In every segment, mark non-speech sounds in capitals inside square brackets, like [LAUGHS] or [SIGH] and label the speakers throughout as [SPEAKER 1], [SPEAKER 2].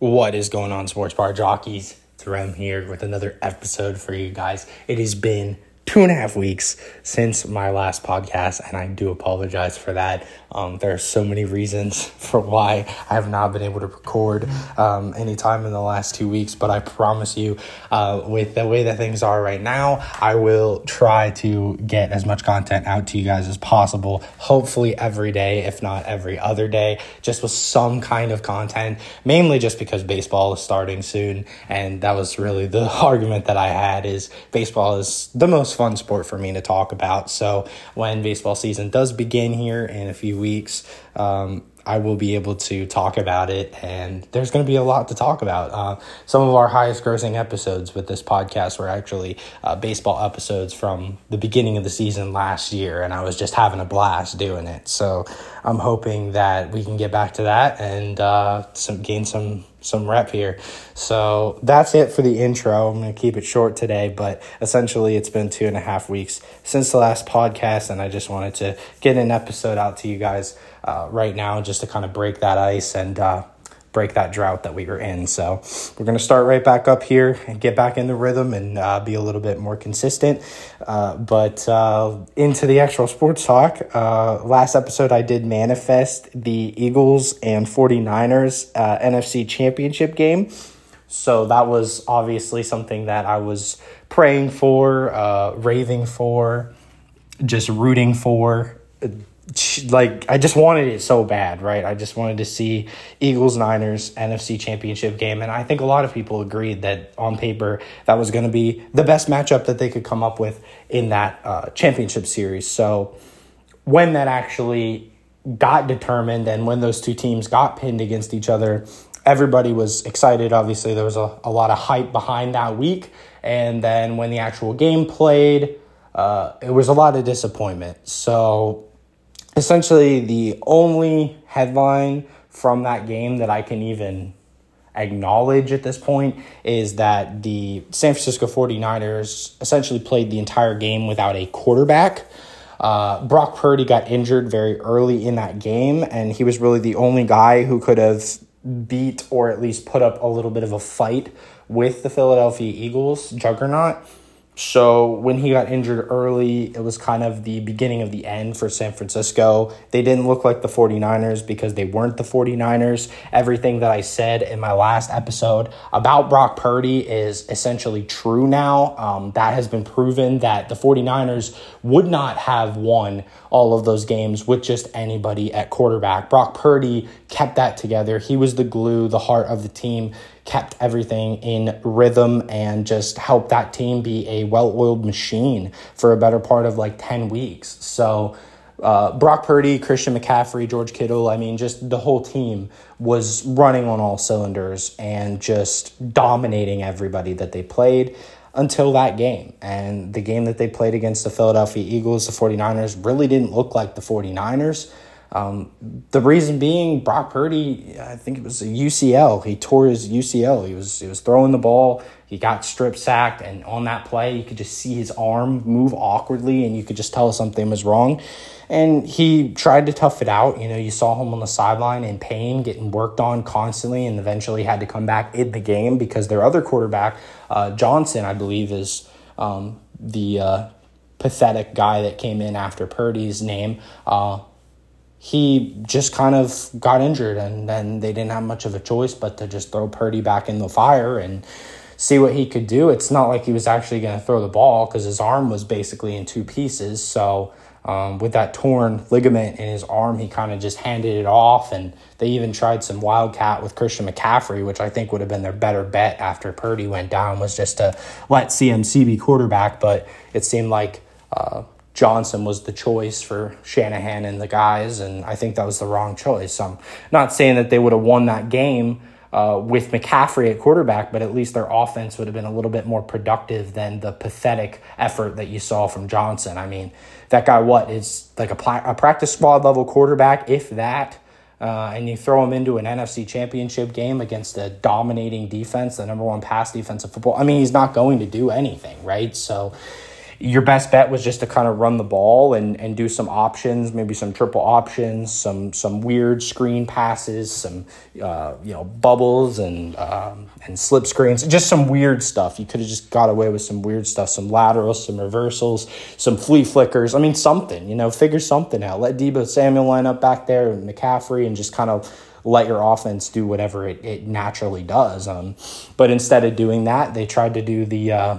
[SPEAKER 1] What is going on, Sports Bar Jockeys? Threm here with another episode for you guys. It has been two and a half weeks since my last podcast, and I do apologize for that. Um, there are so many reasons [LAUGHS] for why I have not been able to record um, anytime in the last two weeks, but I promise you, uh, with the way that things are right now, I will try to get as much content out to you guys as possible. Hopefully, every day, if not every other day, just with some kind of content, mainly just because baseball is starting soon. And that was really the [LAUGHS] argument that I had is baseball is the most fun sport for me to talk about. So when baseball season does begin here in a few weeks, um, I will be able to talk about it, and there's going to be a lot to talk about. Uh, some of our highest grossing episodes with this podcast were actually uh, baseball episodes from the beginning of the season last year, and I was just having a blast doing it. So I'm hoping that we can get back to that and uh, some gain some some rep here. So that's it for the intro. I'm going to keep it short today, but essentially it's been two and a half weeks since the last podcast, and I just wanted to get an episode out to you guys uh, right now just to kind of break that ice and uh, break that drought that we were in. So we're going to start right back up here and get back in the rhythm and uh, be a little bit more consistent. Uh, but uh, into the actual sports talk, uh, last episode I did manifest the Eagles and 49ers uh, NFC championship game. So that was obviously something that I was praying for, uh, raving for, just rooting for like I just wanted it so bad, right? I just wanted to see Eagles Niners NFC Championship game, and I think a lot of people agreed that on paper that was going to be the best matchup that they could come up with in that uh, championship series. So when that actually got determined, and when those two teams got pinned against each other, everybody was excited. Obviously, there was a, a lot of hype behind that week, and then when the actual game played. Uh, it was a lot of disappointment. So essentially the only headline from that game that I can even acknowledge at this point is that the San Francisco 49ers essentially played the entire game without a quarterback. Uh, Brock Purdy got injured very early in that game, and he was really the only guy who could have beat or at least put up a little bit of a fight with the Philadelphia Eagles juggernaut. So when he got injured early, it was kind of the beginning of the end for San Francisco. They didn't look like the 49ers because they weren't the 49ers. Everything that I said in my last episode about Brock Purdy is essentially true now. Um, that has been proven that the 49ers would not have won all of those games with just anybody at quarterback. Brock Purdy kept that together. He was the glue, the heart of the team kept everything in rhythm and just helped that team be a well oiled machine for a better part of like 10 weeks. So, uh, Brock Purdy, Christian McCaffrey, George Kittle, I mean, just the whole team was running on all cylinders and just dominating everybody that they played until that game. And the game that they played against the Philadelphia Eagles, the 49ers, really didn't look like the 49ers. Um, the reason being, Brock Purdy, I think it was a UCL. He tore his UCL. He was he was throwing the ball. He got strip sacked, and on that play, you could just see his arm move awkwardly, and you could just tell something was wrong. And he tried to tough it out. You know, you saw him on the sideline in pain, getting worked on constantly, and eventually had to come back in the game because their other quarterback, uh, Johnson, I believe, is um, the uh, pathetic guy that came in after Purdy's name. Uh, he just kind of got injured, and then they didn't have much of a choice but to just throw Purdy back in the fire and see what he could do. It's not like he was actually going to throw the ball because his arm was basically in two pieces. So, um, with that torn ligament in his arm, he kind of just handed it off. And they even tried some wildcat with Christian McCaffrey, which I think would have been their better bet after Purdy went down, was just to let CMC be quarterback. But it seemed like uh, Johnson was the choice for Shanahan and the guys, and I think that was the wrong choice. I'm not saying that they would have won that game uh, with McCaffrey at quarterback, but at least their offense would have been a little bit more productive than the pathetic effort that you saw from Johnson. I mean, that guy, what is like a, pla- a practice squad level quarterback, if that. Uh, and you throw him into an NFC championship game against a dominating defense, the number one pass defense of football. I mean, he's not going to do anything, right? So your best bet was just to kind of run the ball and, and do some options, maybe some triple options, some some weird screen passes, some uh, you know bubbles and um, and slip screens, just some weird stuff. You could have just got away with some weird stuff, some laterals, some reversals, some flea flickers. I mean, something. You know, figure something out. Let Deebo Samuel line up back there and McCaffrey, and just kind of let your offense do whatever it, it naturally does. Um, but instead of doing that, they tried to do the uh,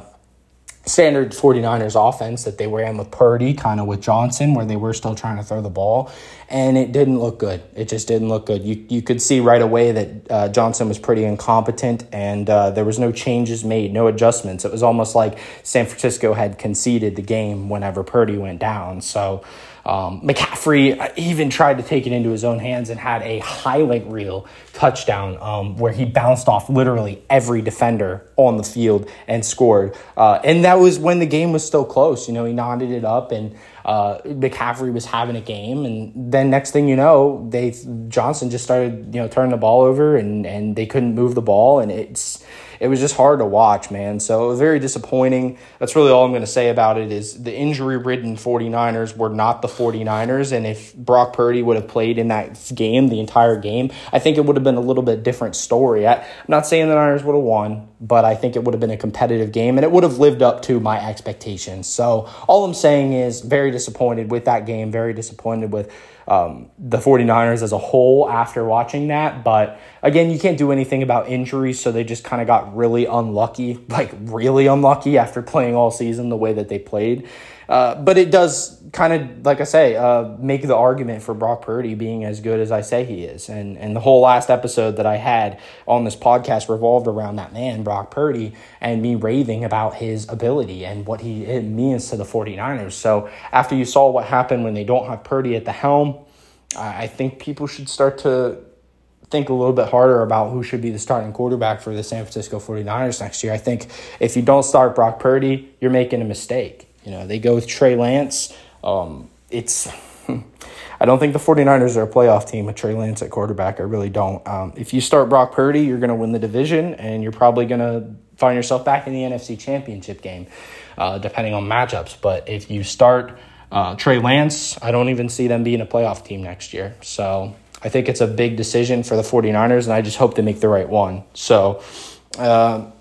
[SPEAKER 1] standard 49ers offense that they ran with Purdy, kind of with Johnson, where they were still trying to throw the ball. And it didn't look good. It just didn't look good. You, you could see right away that uh, Johnson was pretty incompetent and uh, there was no changes made, no adjustments. It was almost like San Francisco had conceded the game whenever Purdy went down. So, um, McCaffrey even tried to take it into his own hands and had a highlight reel touchdown um, where he bounced off literally every defender on the field and scored. Uh, and that was when the game was still close. You know, he nodded it up and uh, McCaffrey was having a game. And then next thing you know, they Johnson just started, you know, turning the ball over and, and they couldn't move the ball. And it's, it was just hard to watch, man. So it was very disappointing. That's really all I'm going to say about it is the injury ridden 49ers were not the 49ers. And if Brock Purdy would have played in that game, the entire game, I think it would have been a little bit different story. I, am not saying the Niners would have won, but I think it would have been a competitive game and it would have lived up to my expectations. So all I'm saying is very disappointed with that game, very disappointed with um, the 49ers as a whole after watching that. But again, you can't do anything about injuries, so they just kind of got really unlucky, [LAUGHS] like really unlucky after playing all season the way that they played. Uh, but it does kind of, like I say, uh, make the argument for Brock Purdy being as good as I say he is. And, and the whole last episode that I had on this podcast revolved around that man, Brock Purdy, and me raving about his ability and what he means to the 49ers. So after you saw what happened when they don't have Purdy at the helm, I think people should start to think a little bit harder about who should be the starting quarterback for the San Francisco 49ers next year. I think if you don't start Brock Purdy, you're making a mistake. You know, they go with Trey Lance. Um, it's [LAUGHS] I don't think the 49ers are a playoff team with Trey Lance at quarterback. I really don't. Um, if you start Brock Purdy, you're going to win the division and you're probably going to find yourself back in the NFC Championship game, uh, depending on matchups. But if you start uh, Trey Lance, I don't even see them being a playoff team next year. So I think it's a big decision for the 49ers, and I just hope they make the right one. So, uh,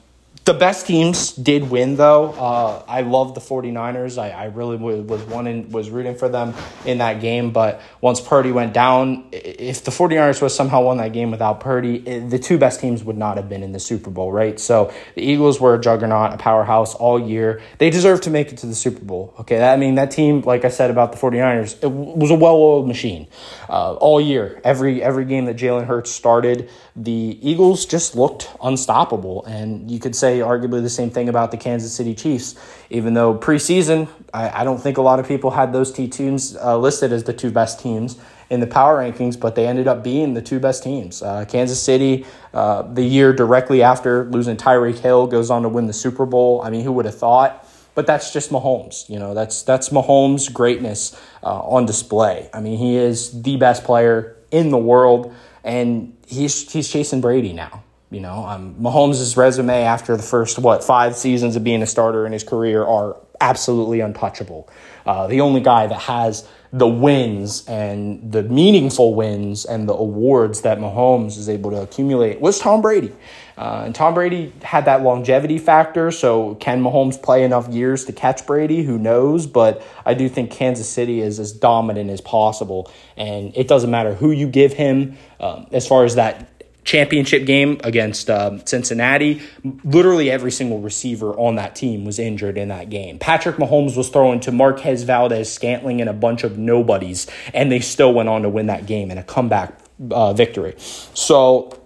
[SPEAKER 1] the best teams did win though. Uh, i love the 49ers. I, I really was wanting, was rooting for them in that game but once purdy went down if the 49ers was somehow won that game without purdy it, the two best teams would not have been in the super bowl right? So the eagles were a juggernaut a powerhouse all year. They deserve to make it to the super bowl okay? That, i mean that team like i said about the 49ers it was a well-oiled machine uh, all year. Every every game that jalen hurts started the eagles just looked unstoppable and you could say arguably the same thing about the Kansas City Chiefs. Even though preseason, I, I don't think a lot of people had those two teams uh, listed as the two best teams in the power rankings, but they ended up being the two best teams. Uh, Kansas City, uh, the year directly after losing Tyreek Hill, goes on to win the Super Bowl. I mean, who would have thought? But that's just Mahomes. You know, that's that's Mahomes' greatness uh, on display. I mean, he is the best player in the world, and he's he's chasing Brady now. You know, um, Mahomes' resume after the first, what, five seasons of being a starter in his career are absolutely untouchable. Uh, the only guy that has the wins and the meaningful wins and the awards that Mahomes is able to accumulate was Tom Brady. Uh, and Tom Brady had that longevity factor. So, can Mahomes play enough years to catch Brady? Who knows? But I do think Kansas City is as dominant as possible. And it doesn't matter who you give him um, as far as that championship game against um, Cincinnati, literally every single receiver on that team was injured in that game. Patrick Mahomes was throwing to Marquez Valdes Scantling, and a bunch of nobodies, and they still went on to win that game in a comeback uh, victory. So.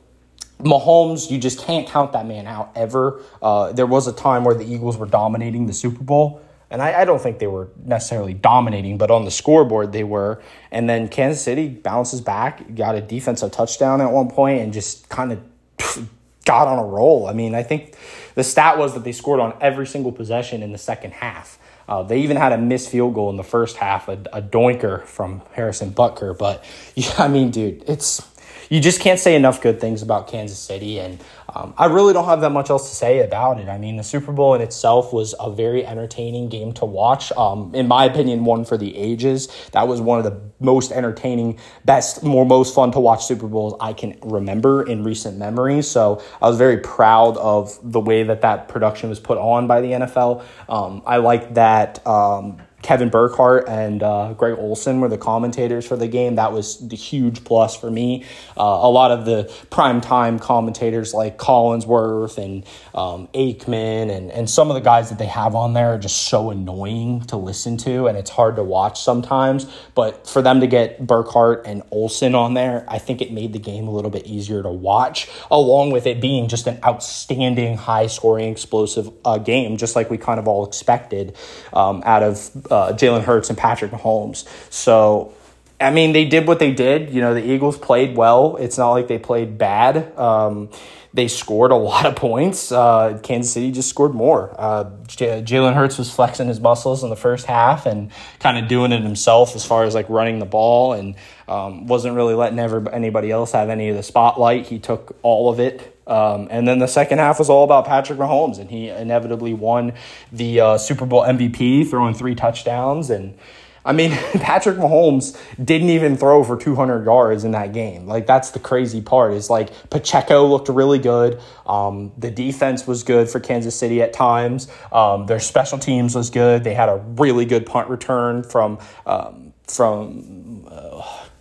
[SPEAKER 1] Mahomes, you just can't count that man out ever. Uh, there was a time where the Eagles were dominating the Super Bowl, and I, I, don't think they were necessarily dominating, but on the scoreboard they were. And then Kansas City bounces back, got a defensive touchdown at one point, and just kind of [LAUGHS] got on a roll. I mean, I think the stat was that they scored on every single possession in the second half. Uh, they even had a missed field goal in the first half, a, a doinker from Harrison Butker. But [LAUGHS] yeah, I mean, dude, it's you just can't say enough good things about Kansas City. And um, I really don't have that much else to say about it. I mean, the Super Bowl in itself was a very entertaining game to watch. Um, in my opinion, one for the ages. That was one of the most entertaining, best, more most fun to watch Super Bowls I can remember in recent memory. So I was very proud of the way that that production was put on by the NFL. Um, I like that um, Kevin Burkhardt and uh, Greg Olsen were the commentators for the game. That was the huge plus for me. Uh, a lot of the primetime commentators like Collinsworth and um, Aikman and, and some of the guys that they have on there are just so annoying to listen to and it's hard to watch sometimes. But for them to get Burkhardt and Olsen on there, I think it made the game a little bit easier to watch, along with it being just an outstanding, high scoring, explosive uh, game, just like we kind of all expected um, out of uh, Jalen Hurts and Patrick Mahomes. So, I mean, they did what they did. You know, the Eagles played well. It's not like they played bad. Um, they scored a [LAUGHS] lot of points. Uh, Kansas City just scored more. Uh, J- Jalen Hurts was flexing his muscles in the first half and kind of doing it himself as far as like running the ball and um, wasn't really letting ever anybody else have any of the spotlight. He took all of it. Um, and then the second half was all about Patrick Mahomes, and he inevitably won the uh, Super Bowl MVP, throwing three touchdowns and I mean, [LAUGHS] Patrick Mahomes didn't even throw for 200 yards in that game. Like, that's the crazy part is like Pacheco looked really good. Um, the defense was good for Kansas City at times. Um, their special teams was good. They had a really good punt return from, um, from,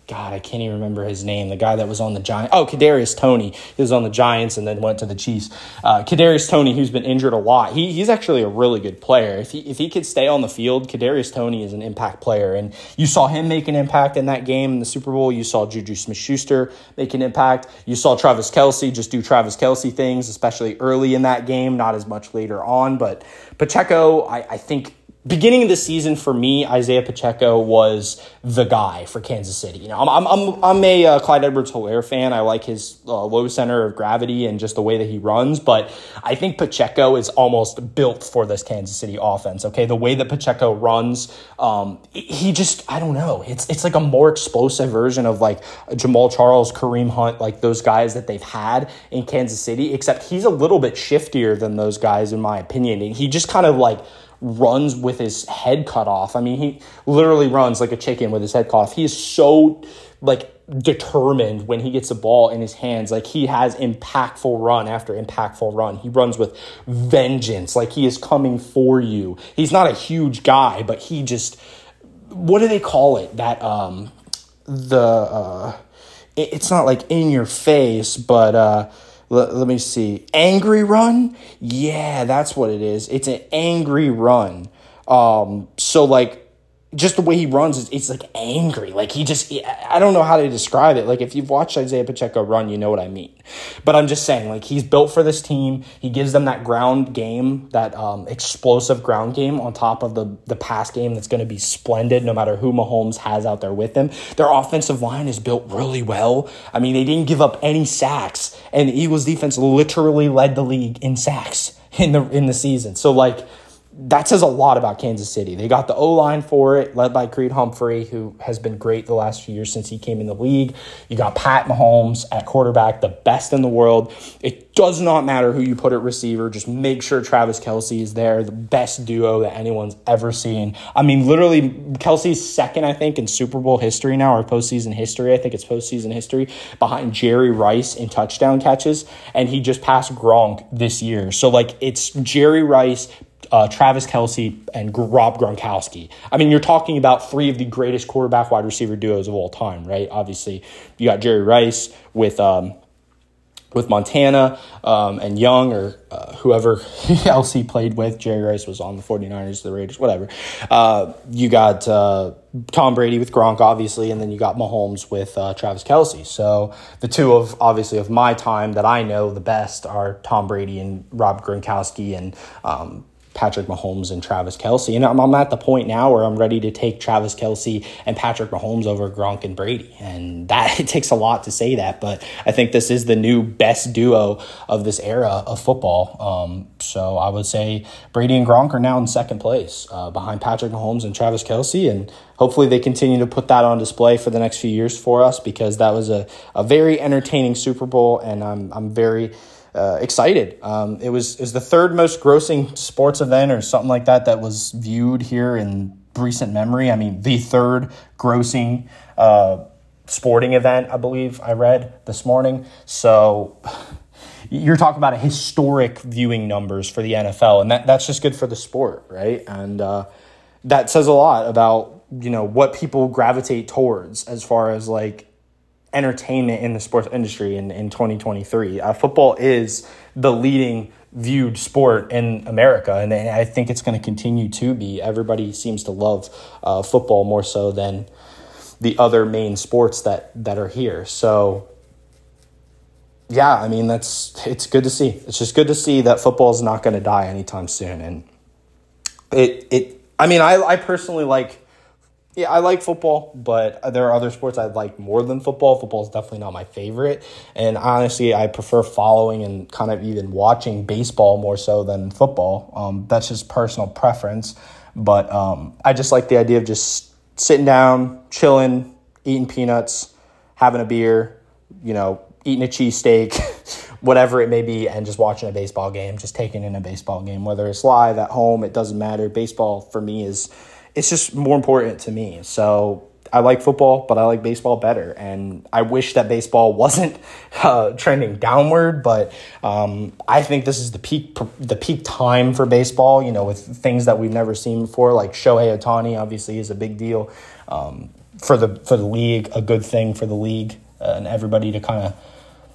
[SPEAKER 1] God, I can't even remember his name. The guy that was on the Giants. Oh, Kadarius Toney. He was on the Giants and then went to the Chiefs. Uh, Kadarius Toney, who's been injured a lot. He, he's actually a really good player. If he if he could stay on the field, Kadarius Toney is an impact player, and you saw him make an impact in that game in the Super Bowl. You saw Juju Smith-Schuster make an impact. You saw Travis Kelce just do Travis Kelce things, especially early in that game. Not as much later on, but Pacheco, I, I think beginning of the season for me, Isaiah Pacheco was the guy for Kansas City. You know, I'm I'm I'm a uh, Clyde Edwards-Helaire fan. I like his uh, low center of gravity and just the way that he runs. But I think Pacheco is almost built for this Kansas City offense. Okay, the way that Pacheco runs, um, he just I don't know. It's it's like a more explosive version of like Jamaal Charles, Kareem Hunt, like those guys that they've had in Kansas City. Except he's a little bit shiftier than those guys in my opinion. And he just kind of like runs with his head cut off. I mean, he literally runs like a chicken with his head cut off. He is so like determined when he gets the ball in his hands. Like he has impactful run after impactful run. He runs with vengeance. Like he is coming for you. He's not a huge guy, but he just what do they call it? That um the uh it's not like in your face, but uh let, let me see. Angry run? Yeah, that's what it is. It's an angry run. Um, so like just the way he runs, it's, like angry. Like he just, I don't know how to describe it. Like if you've watched Isaiah Pacheco run, you know what I mean. But I'm just saying, like he's built for this team. He gives them that ground game, that um, explosive ground game on top of the the pass game that's going to be splendid, no matter who Mahomes has out there with him. Their offensive line is built really well. I mean, they didn't give up any sacks, and the Eagles defense literally led the league in sacks in the in the season. So like that says a lot about Kansas City. They got the O line for it, led by Creed Humphrey, who has been great the last few years since he came in the league. You got Pat Mahomes at quarterback, the best in the world. It does not matter who you put at receiver, just make sure Travis Kelce is there, the best duo that anyone's ever seen. I mean, literally, Kelce's second, I think, in Super Bowl history now, or postseason history. I think it's postseason history, behind Jerry Rice in touchdown catches, and he just passed Gronk this year. So, like, it's Jerry Rice uh, Travis Kelce, and Rob Gronkowski. I mean, you're talking about three of the greatest quarterback wide receiver duos of all time, right? Obviously, you got Jerry Rice with um, with Montana um, and Young or uh, whoever [LAUGHS] else he played with. Jerry Rice was on the 49ers, the Raiders, whatever. Uh, you got uh, Tom Brady with Gronk, obviously, and then you got Mahomes with uh, Travis Kelce. So the two of, obviously, of my time that I know the best are Tom Brady and Rob Gronkowski and um, Patrick Mahomes and Travis Kelce. And I'm, I'm at the point now where I'm ready to take Travis Kelce and Patrick Mahomes over Gronk and Brady. And that [LAUGHS] it takes a lot to say that, but I think this is the new best duo of this era of football. Um, So I would say Brady and Gronk are now in second place uh, behind Patrick Mahomes and Travis Kelce. And hopefully they continue to put that on display for the next few years for us because that was a, a very entertaining Super Bowl. And I'm, I'm very uh, excited. Um, it was is the third most grossing sports event or something like that that was viewed here in recent memory. I mean, the third grossing uh, sporting event, I believe I read this morning. So [LAUGHS] you're talking about a historic viewing numbers for the NFL, and that, that's just good for the sport, right? And uh, that says a lot about you know what people gravitate towards as far as like entertainment in the sports industry in, in 2023. Uh, football is the leading viewed sport in America, and, I think it's going to continue to be. Everybody seems to love uh, football more so than the other main sports that that are here. So yeah, I mean that's it's good to see. It's just good to see that football is not going to die anytime soon, and it it. I mean, I I personally like yeah, I like football, but there are other sports I like more than football. Football is definitely not my favorite. And honestly, I prefer following and kind of even watching baseball more so than football. Um, that's just personal preference. But um, I just like the idea of just sitting down, chilling, eating peanuts, having a beer, you know, eating a cheesesteak, [LAUGHS] whatever it may be, and just watching a baseball game, just taking in a baseball game. Whether it's live, at home, it doesn't matter. Baseball for me is it's just more important to me. So I like football, but I like baseball better. And I wish that baseball [LAUGHS] wasn't uh, trending downward, but um, I think this is the peak the peak time for baseball. You know, with things that we've never seen before, like Shohei Ohtani, obviously is a big deal um, for the for the league, a good thing for the league, uh, and everybody to kind of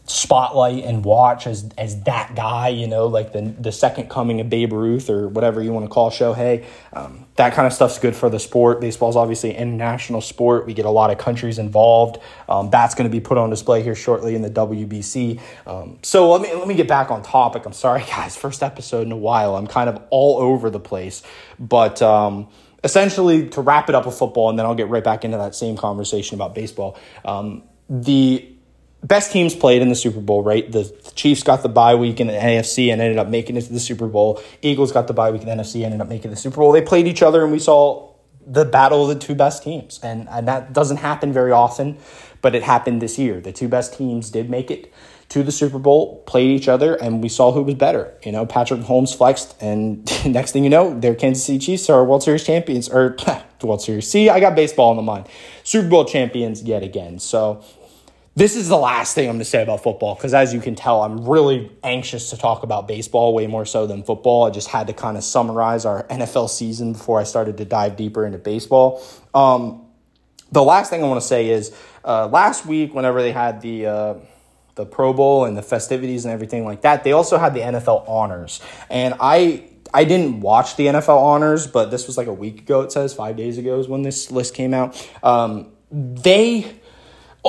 [SPEAKER 1] spotlight and watch as as that guy, you know, like the the second coming of Babe Ruth or whatever you want to call Shohei. Um, that kind of stuff's good for the sport. Baseball is obviously an international sport. We get a lot of countries involved. Um, that's going to be put on display here shortly in the WBC. Um, so let me let me get back on topic. I'm sorry, [LAUGHS] guys. First episode in a while. I'm kind of all over the place, but. Um, essentially, to wrap it up with football, and then I'll get right back into that same conversation about baseball. Um, the best teams played in the Super Bowl, right? The Chiefs got the bye week in the AFC and ended up making it to the Super Bowl. Eagles got the bye week in the NFC and ended up making the Super Bowl. They played each other and we saw the battle of the two best teams. And, and that doesn't happen very often, but it happened this year. The two best teams did make it to the Super Bowl, played each other, and we saw who was better. You know, Patrick Holmes flexed, and [LAUGHS] next thing you know, their Kansas City Chiefs are World Series champions, or [LAUGHS] World Series. See, I got baseball on the mind. Super Bowl champions yet again. So this is the last thing I'm going to say about football because, as you can tell, I'm really anxious to talk about baseball way more so than football. I just had to kind of summarize our NFL season before I started to dive deeper into baseball. Um, the last thing I want to say is uh, last week, whenever they had the uh, the Pro Bowl and the festivities and everything like that, they also had the NFL honors, and I I didn't watch the NFL honors, but this was like a week ago. It says five days ago is when this list came out. Um, they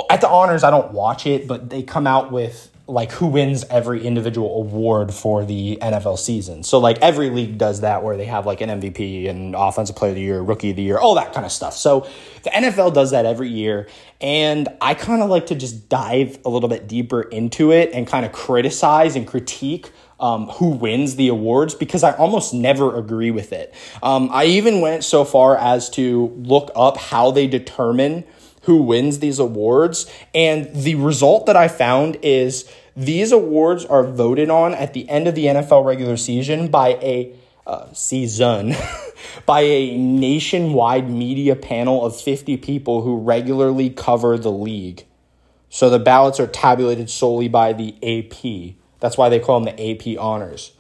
[SPEAKER 1] Oh, at the honors i don't watch it but they come out with like who wins every individual award for the NFL season. So like every league does that where they have like an MVP and offensive player of the year, rookie of the year, all that kind of stuff. So the NFL does that every year and I kind of like to just dive a little bit deeper into it and kind of criticize and critique um, who wins the awards because I almost never agree with it. Um, I even went so far as to look up how they determine who wins these awards. And the result that I found is these awards are voted on at the end of the NFL regular season by a uh, season [LAUGHS] by a nationwide media panel of 50 people who regularly cover the league. So the ballots are tabulated solely by the AP. That's why they call them the AP honors.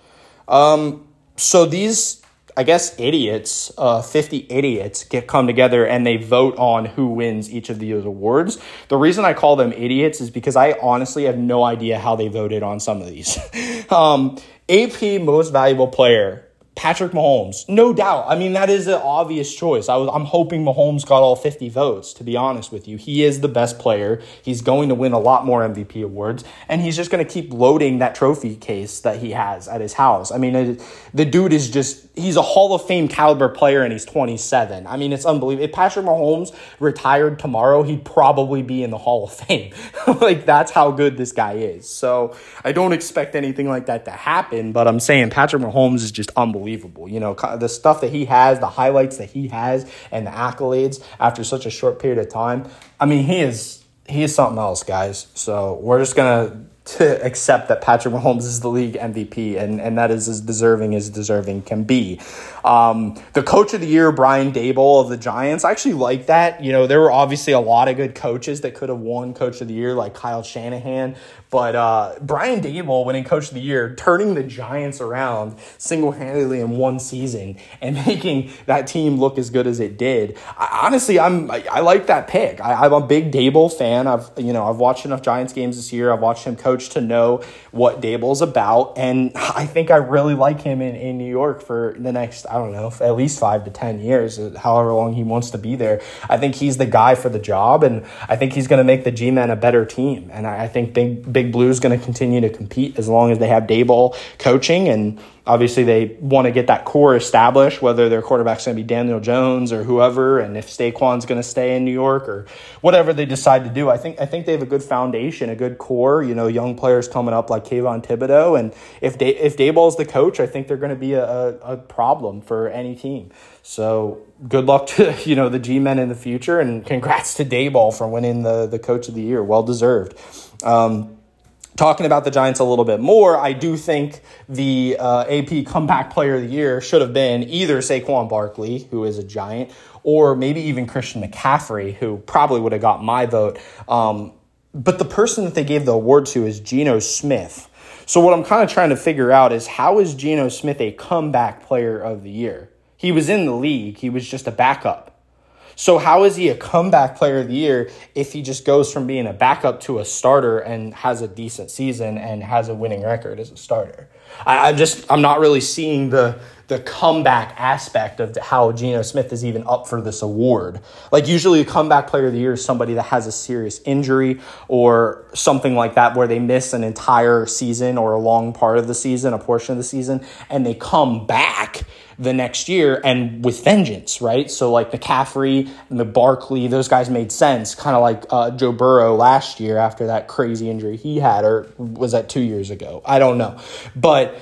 [SPEAKER 1] Um, so these I guess idiots, uh, 50 idiots get come together and they vote on who wins each of these awards. The reason I call them idiots is because I honestly have no idea how they voted on some of these. [LAUGHS] um, AP Most Valuable Player, Patrick Mahomes, no doubt. I mean, that is an obvious choice. I was, I'm hoping Mahomes got all 50 votes, to be honest with you. He is the best player. He's going to win a lot more MVP awards, and he's just going to keep loading that trophy case that he has at his house. I mean, it, the dude is just, he's a Hall of Fame caliber player, and he's 27. I mean, it's unbelievable. If Patrick Mahomes retired tomorrow, he'd probably be in the Hall of Fame. [LAUGHS] like, that's how good this guy is. So I don't expect anything like that to happen, but I'm saying Patrick Mahomes is just unbelievable unbelievable. You know, the stuff that he has, the highlights that he has, and the accolades after such a short period of time. I mean, he is he is something else, guys. So we're just gonna [LAUGHS] to accept that Patrick Mahomes is the league MVP, and, and that is as deserving as deserving can be. Um, the coach of the year, Brian Daboll of the Giants, I actually like that. You know, there were obviously a lot of good coaches that could have won coach of the year, like Kyle Shanahan, but uh, Brian Daboll winning Coach of the Year, turning the Giants around single handedly in one season and [LAUGHS] making that team look as good as it did. I, honestly, I'm I, I, like that pick. I, am a big Daboll fan. I've you know I've watched enough Giants games this year. I've watched him coach to know what Daboll's about, and [LAUGHS] I think I really like him in, in New York for the next I don't know at least five to ten years, however long he wants to be there. I think he's the guy for the job, and I think he's going to make the G-men a better team. And I, I think big big Big Blue is going to continue to compete as long as they have Daboll coaching. And obviously, they want to get that core established, whether their quarterback's going to be Daniel Jones or whoever, and if Saquon's going to stay in New York or whatever they decide to do. I think I think they have a good foundation, a good core. You know, young players coming up like Kayvon Thibodeaux, and if they if Daboll's the coach, I think they're going to be a, a, problem for any team. So good luck to [LAUGHS] you know the G men in the future, and congrats to Daboll for winning the the coach of the year, well deserved. Um, talking about the Giants a little bit more, I do think the uh, AP comeback player of the year should have been either Saquon Barkley, who is a Giant, or maybe even Christian McCaffrey, who probably would have got my vote. Um, but the person that they gave the award to is Geno Smith. So what I'm kind of trying to figure out is how is Geno Smith a comeback player of the year? He was in the league, he was just a backup. So how is he a comeback player of the year if he just goes from being a backup to a starter and has a decent season and has a winning record as a starter? I, I just I'm not really seeing the the comeback aspect of how Geno Smith is even up for this award. Like usually a comeback player of the year is somebody that has a serious injury or something like that where they miss an entire season or a long part of the season, a portion of the season, and they come back the next year and with vengeance, right? So like McCaffrey and the Barkley, those guys made sense, kind of like uh, Joe Burrow last year after that crazy injury he had, or was that two years ago? I don't know, but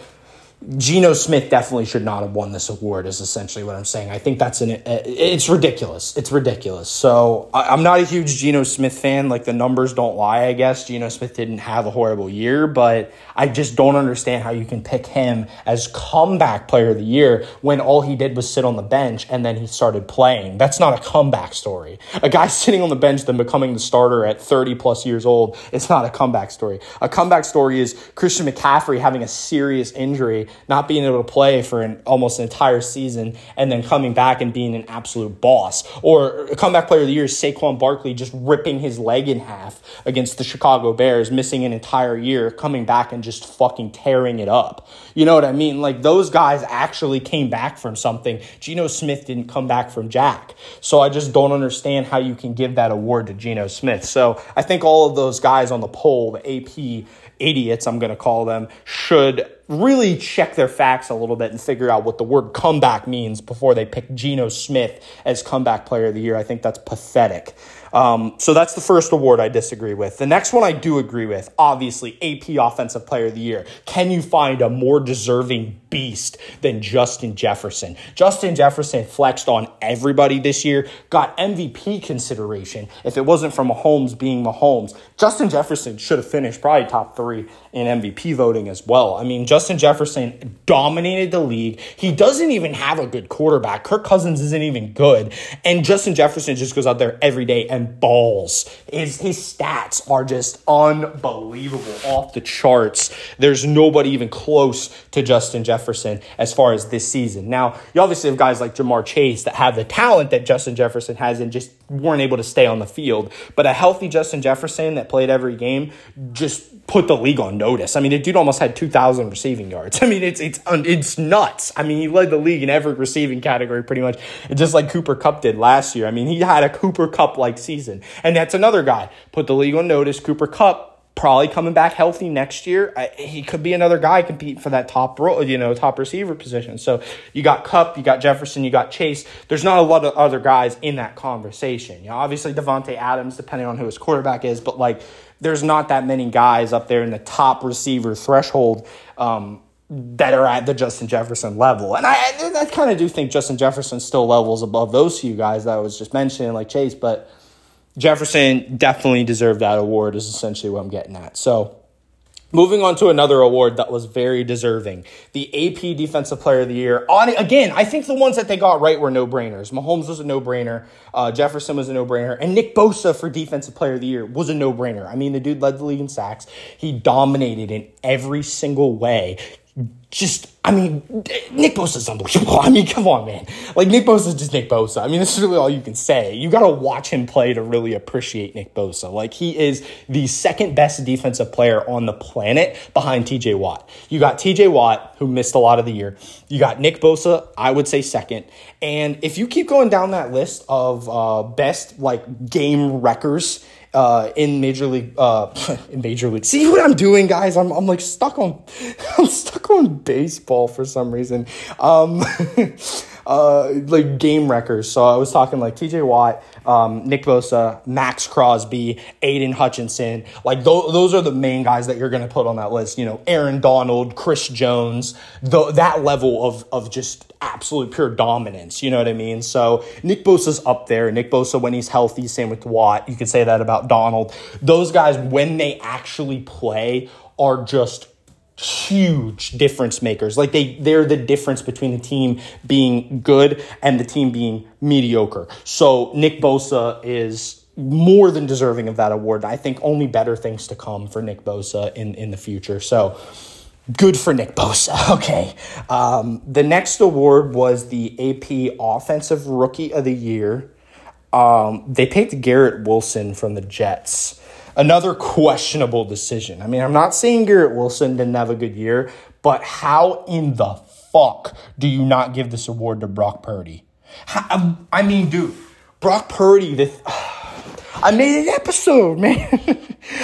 [SPEAKER 1] Geno Smith definitely should not have won this award. Is essentially what I'm saying. I think that's an uh, it's ridiculous. It's ridiculous. So I'm not a huge Geno Smith fan. Like the numbers don't lie. I guess Geno Smith didn't have a horrible year, but I just don't understand how you can pick him as comeback player of the year when all he did was sit on the bench and then he started playing. That's not a comeback story. A guy [LAUGHS] sitting on the bench then becoming the starter at 30 plus years old. It's not a comeback story. A comeback story is Christian McCaffrey having a serious injury not being able to play for an almost an entire season, and then coming back and being an absolute boss. Or a comeback player of the year Saquon Barkley just ripping his leg in half against the Chicago Bears, missing an entire year, coming back and just fucking tearing it up. You know what I mean? Like those guys actually came back from something. Geno Smith didn't come back from Jack. So I just don't understand how you can give that award to Geno Smith. So I think all of those guys on the poll, the AP idiots, I'm going to call them, should really check their facts a little bit and figure out what the word comeback means before they pick Geno Smith as comeback player of the year. I think that's pathetic. Um, so that's the first award I disagree with. The next one I do agree with, obviously, AP Offensive Player of the Year. Can you find a more deserving beast than Justin Jefferson? Justin Jefferson flexed on everybody this year, got MVP consideration. If it wasn't for Mahomes being Mahomes, Justin Jefferson should have finished probably top three in MVP voting as well. I mean, Justin Jefferson dominated the league. He doesn't even have a good quarterback. Kirk Cousins isn't even good. And Justin Jefferson just goes out there every day and balls. His, his stats are just unbelievable, off the charts. There's nobody even close to Justin Jefferson Jefferson as far as this season. Now, you obviously have guys like Ja'Marr Chase that have the talent that Justin Jefferson has and just weren't able to stay on the field. But a healthy Justin Jefferson that played every game just put the league on notice. I mean, the dude almost had 2,000 receiving yards. [LAUGHS] I mean, it's it's it's nuts. I mean, he led the league in every receiving category pretty much, just like Cooper Kupp did last year. I mean, he had a Cooper Kupp like season, and that's another guy put the league on notice. Cooper Kupp probably coming back healthy next year. I, he could be another guy compete for that top role, you know, top receiver position. So you got Kupp, you got Jefferson, you got Chase. There's not a lot of other guys in that conversation. You know, obviously Davante Adams, depending on who his quarterback is, but like there's not that many guys up there in the top receiver threshold. Um, that are at the Justin Jefferson level. And I, I kind of do think Justin Jefferson still levels above those few guys that I was just mentioning, like Chase, but Jefferson definitely deserved that award, is essentially what I'm getting at. So, moving on to another award that was very deserving the AP Defensive Player of the Year. On Again, I think the ones that they got right were no brainers. Mahomes was a no brainer, uh, Jefferson was a no brainer, and Nick Bosa for Defensive Player of the Year was a no brainer. I mean, the dude led the league in sacks, he dominated in every single way just I mean, Nick Bosa is unbelievable. [LAUGHS] I mean, come on, man. Like Nick Bosa is just Nick Bosa. I mean, this is really all you can say. You got to watch him play to really appreciate Nick Bosa. Like he is the second best defensive player on the planet behind T.J. Watt. You got T.J. Watt who missed a lot of the year. You got Nick Bosa, I would say second. And if you keep going down that list of uh, best like game wreckers uh, in Major League, uh, [LAUGHS] in Major League. See what I'm doing, guys? I'm, I'm like stuck on, [LAUGHS] I'm stuck on baseball for some reason. Um, [LAUGHS] uh, like game wreckers. So I was talking like TJ Watt, um, Nick Bosa, Maxx Crosby, Aidan Hutchinson. Like th- those are the main guys that you're going to put on that list. You know, Aaron Donald, Chris Jones, the, that level of, of just absolute pure dominance. You know what I mean? So Nick Bosa's up there. Nick Bosa, when he's healthy, same with Watt. You could say that about Donald. Those guys, when they actually play, are just huge difference makers. Like they they're the difference between the team being good and the team being mediocre. So Nick Bosa is more than deserving of that award. I think only better things to come for Nick Bosa in in the future. So good for Nick Bosa. [LAUGHS] Okay. Um, the next award was the AP Offensive Rookie of the Year. Um, they picked Garrett Wilson from the Jets another questionable decision. I mean, I'm not saying Garrett Wilson didn't have a good year, but how in the fuck do you not give this award to Brock Purdy? How, um, I mean, dude, Brock Purdy, the, [SIGHS] I made an episode, [LAUGHS] man.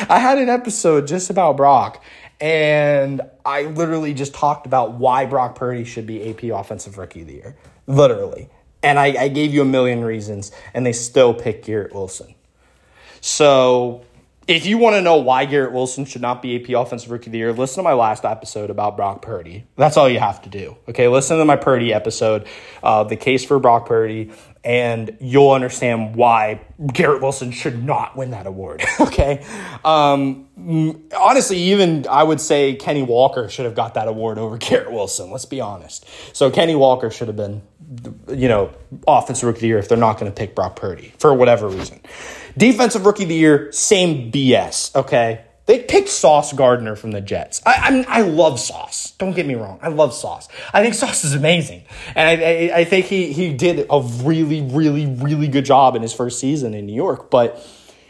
[SPEAKER 1] I had an episode just about Brock, and I literally just talked about why Brock Purdy should be AP Offensive Rookie of the Year. Literally. And I, I gave you a million reasons, and they still pick Garrett Wilson. So if you want to know why Garrett Wilson should not be AP Offensive Rookie of the Year, listen to my last episode about Brock Purdy. That's all you have to do. Okay, listen to my Purdy episode, uh, the case for Brock Purdy, and you'll understand why Garrett Wilson should not win that award. [LAUGHS] okay, um, honestly, even I would say Kenny Walker should have got that award over Garrett Wilson. Let's be honest. So Kenny Walker should have been, you know, Offensive Rookie of the Year if they're not going to pick Brock Purdy for whatever reason. Defensive rookie of the year, same BS, okay? They picked Sauce Gardner from the Jets. I, I, I love Sauce. Don't get me wrong. I love Sauce. I think Sauce is amazing. And I, I, I think he, he did a really, really, really good job in his first season in New York. But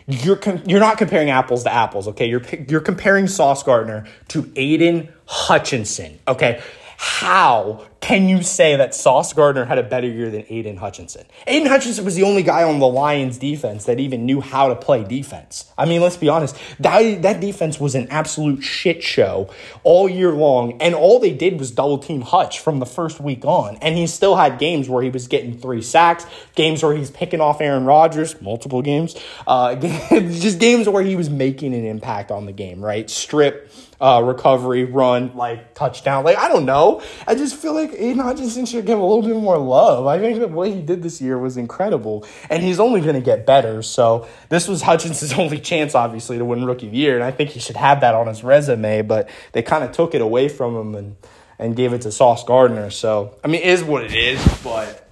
[SPEAKER 1] you're, you're not comparing apples to apples, okay? You're, you're comparing Sauce Gardner to Aidan Hutchinson, okay? How can you say that Sauce Gardner had a better year than Aidan Hutchinson? Aidan Hutchinson was the only guy on the Lions defense that even knew how to play defense. I mean, let's be honest. That, that defense was an absolute shit show all year long, and all they did was double team Hutch from the first week on. And he still had games where he was getting three sacks, games where he's picking off Aaron Rodgers, multiple games, uh, [LAUGHS] just games where he was making an impact on the game, right? Strip uh, recovery, run, like touchdown. Like I don't know. I just feel like Aidan Hutchinson should get a little bit more love. I think that what he did this year was incredible, and he's only going to get better. So this was Hutchinson's [LAUGHS] only chance, obviously, to win Rookie of the Year, and I think he should have that on his resume. But they kind of took it away from him and and gave it to Sauce Gardner. So I mean, it is what it is. But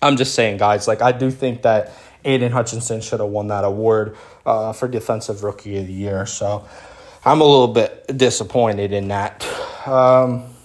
[SPEAKER 1] I'm just saying, guys. Like I do think that Aidan Hutchinson should have won that award uh, for Defensive Rookie of the Year. So. I'm a little bit disappointed in that. [SIGHS] Um,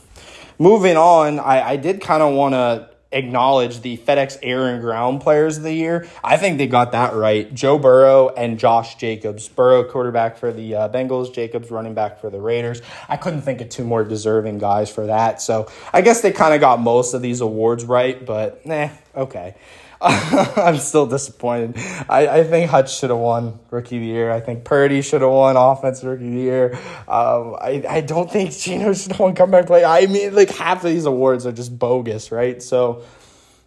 [SPEAKER 1] moving on, I, I did kind of want to acknowledge the FedEx Air and Ground Players of the Year. I think they got that right. Joe Burrow and Josh Jacobs. Burrow, quarterback for the uh, Bengals, Jacobs, running back for the Raiders. I couldn't think of two more deserving guys for that. So I guess they kind of got most of these awards right, but nah, okay. [LAUGHS] I'm still disappointed. I, I think Hutch should have won Rookie of the Year. I think Purdy should have won Offensive Rookie of the Year. Um, I, I don't think Geno should have won Comeback Play. I mean, like half of these awards are just bogus, right? So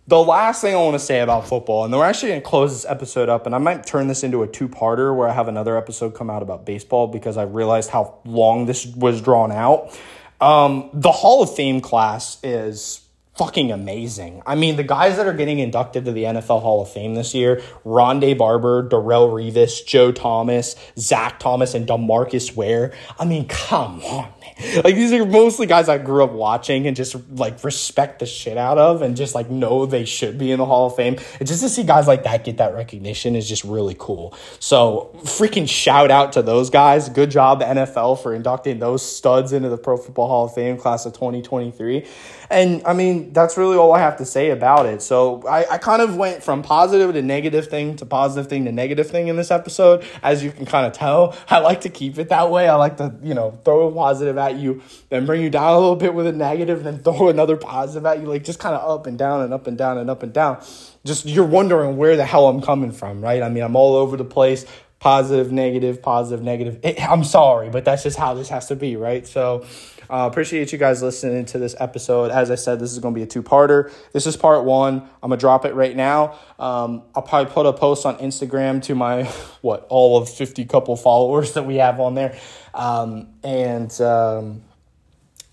[SPEAKER 1] the last thing I want to say about football, and we're actually going to close this episode up, and I might turn this into a two parter where I have another episode come out about baseball because I realized how long this was drawn out. Um, the Hall of Fame class is fucking amazing. I mean, the guys that are getting inducted to the NFL Hall of Fame this year, Rondé Barber, Darrelle Revis, Joe Thomas, Zach Thomas, and DeMarcus Ware. I mean, come on, man. Like, these are mostly guys I grew up watching and just, like, respect the shit out of and just, like, know they should be in the Hall of Fame. And just to see guys like that get that recognition is just really cool. So, freaking shout out to those guys. Good job, NFL, for inducting those studs into the Pro Football Hall of Fame class of 2023. And I mean, that's really all I have to say about it. So I, I kind of went from positive to negative thing to positive thing to negative thing in this episode. As you can kind of tell, [LAUGHS] I like to keep it that way. I like to, you know, throw a positive at you, then bring you down a little bit with a negative, then [LAUGHS] throw another positive at you, like just kind of up and down and up and down and up and down. Just you're wondering where the hell I'm coming from, right? I mean, I'm all over the place positive, negative, positive, negative. It, I'm sorry, but that's just how this has to be, right? So, uh, appreciate you guys listening to this episode. As I said, this is going to be a two parter. This is part one. I'm going to drop it right now. Um, I'll probably put a post on Instagram to my, [LAUGHS] what, all of 50 couple followers that we have on there. Um, and, um,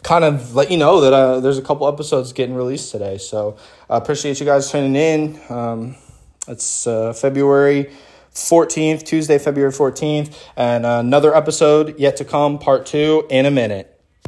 [SPEAKER 1] kind of let you know that uh, there's a couple episodes getting released today. So I uh, appreciate you guys tuning in. Um, it's uh, February 14th, Tuesday, February 14th, and another episode yet to come, part two, in a minute.